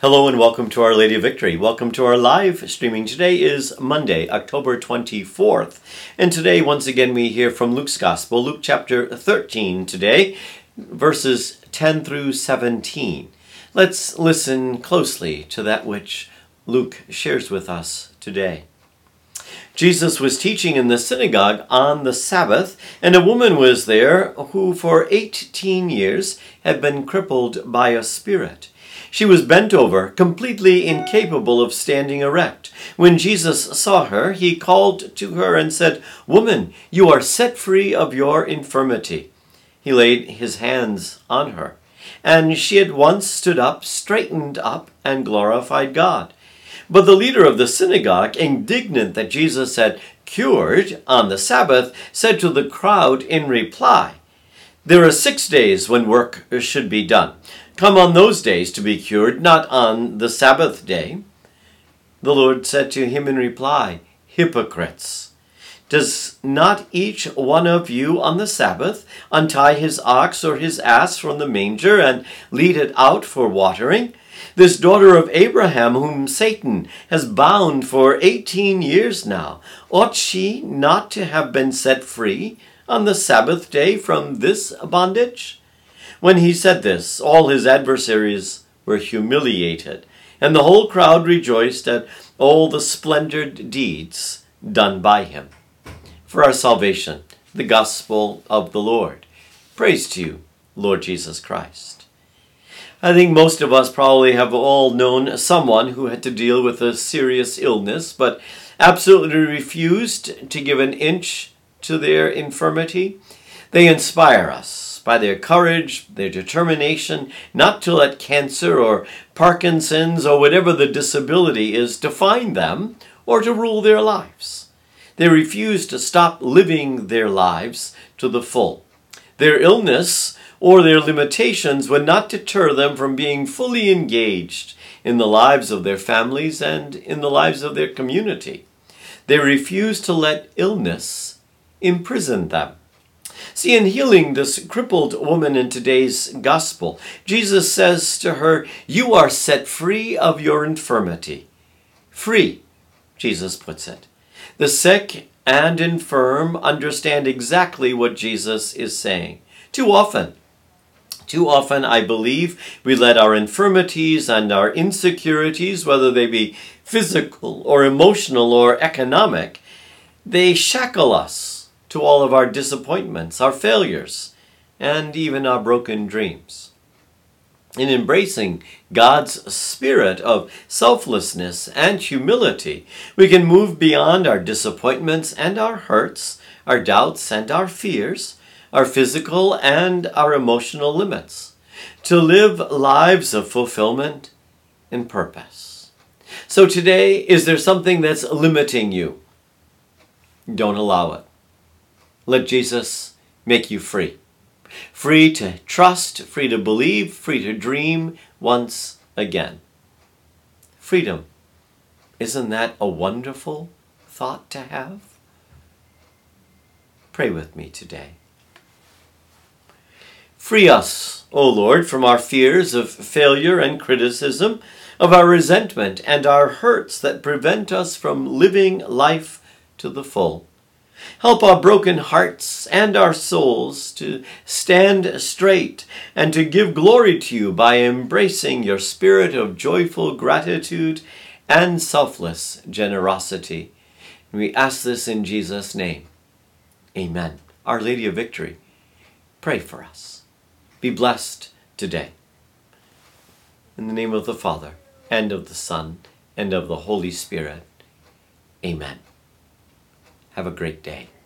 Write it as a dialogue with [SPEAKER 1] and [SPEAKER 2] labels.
[SPEAKER 1] Hello and welcome to Our Lady of Victory. Welcome to our live streaming. Today is Monday, October 24th. And today, once again, we hear from Luke's Gospel, Luke chapter 13 today, verses 10 through 17. Let's listen closely to that which Luke shares with us today. Jesus was teaching in the synagogue on the Sabbath, and a woman was there who for 18 years had been crippled by a spirit. She was bent over, completely incapable of standing erect. When Jesus saw her, he called to her and said, Woman, you are set free of your infirmity. He laid his hands on her, and she at once stood up, straightened up, and glorified God. But the leader of the synagogue, indignant that Jesus had cured on the Sabbath, said to the crowd in reply, There are six days when work should be done. Come on those days to be cured, not on the Sabbath day. The Lord said to him in reply, Hypocrites! Does not each one of you on the Sabbath untie his ox or his ass from the manger and lead it out for watering? This daughter of Abraham, whom Satan has bound for eighteen years now, ought she not to have been set free on the Sabbath day from this bondage? When he said this, all his adversaries were humiliated, and the whole crowd rejoiced at all the splendid deeds done by him. For our salvation, the gospel of the Lord. Praise to you, Lord Jesus Christ. I think most of us probably have all known someone who had to deal with a serious illness, but absolutely refused to give an inch to their infirmity. They inspire us by their courage, their determination not to let cancer or Parkinson's or whatever the disability is define them or to rule their lives. They refuse to stop living their lives to the full. Their illness or their limitations would not deter them from being fully engaged in the lives of their families and in the lives of their community. They refuse to let illness imprison them. See, in healing this crippled woman in today's gospel, Jesus says to her, You are set free of your infirmity. Free, Jesus puts it. The sick and infirm understand exactly what Jesus is saying. Too often, too often, I believe, we let our infirmities and our insecurities, whether they be physical or emotional or economic, they shackle us to all of our disappointments, our failures, and even our broken dreams. In embracing God's spirit of selflessness and humility, we can move beyond our disappointments and our hurts, our doubts and our fears, our physical and our emotional limits, to live lives of fulfillment and purpose. So today, is there something that's limiting you? Don't allow it. Let Jesus make you free. Free to trust, free to believe, free to dream once again. Freedom. Isn't that a wonderful thought to have? Pray with me today. Free us, O Lord, from our fears of failure and criticism, of our resentment and our hurts that prevent us from living life to the full. Help our broken hearts and our souls to stand straight and to give glory to you by embracing your spirit of joyful gratitude and selfless generosity. we ask this in Jesus' name. Amen. Our Lady of Victory, pray for us. Be blessed today. In the name of the Father, and of the Son, and of the Holy Spirit. Amen. Have a great day.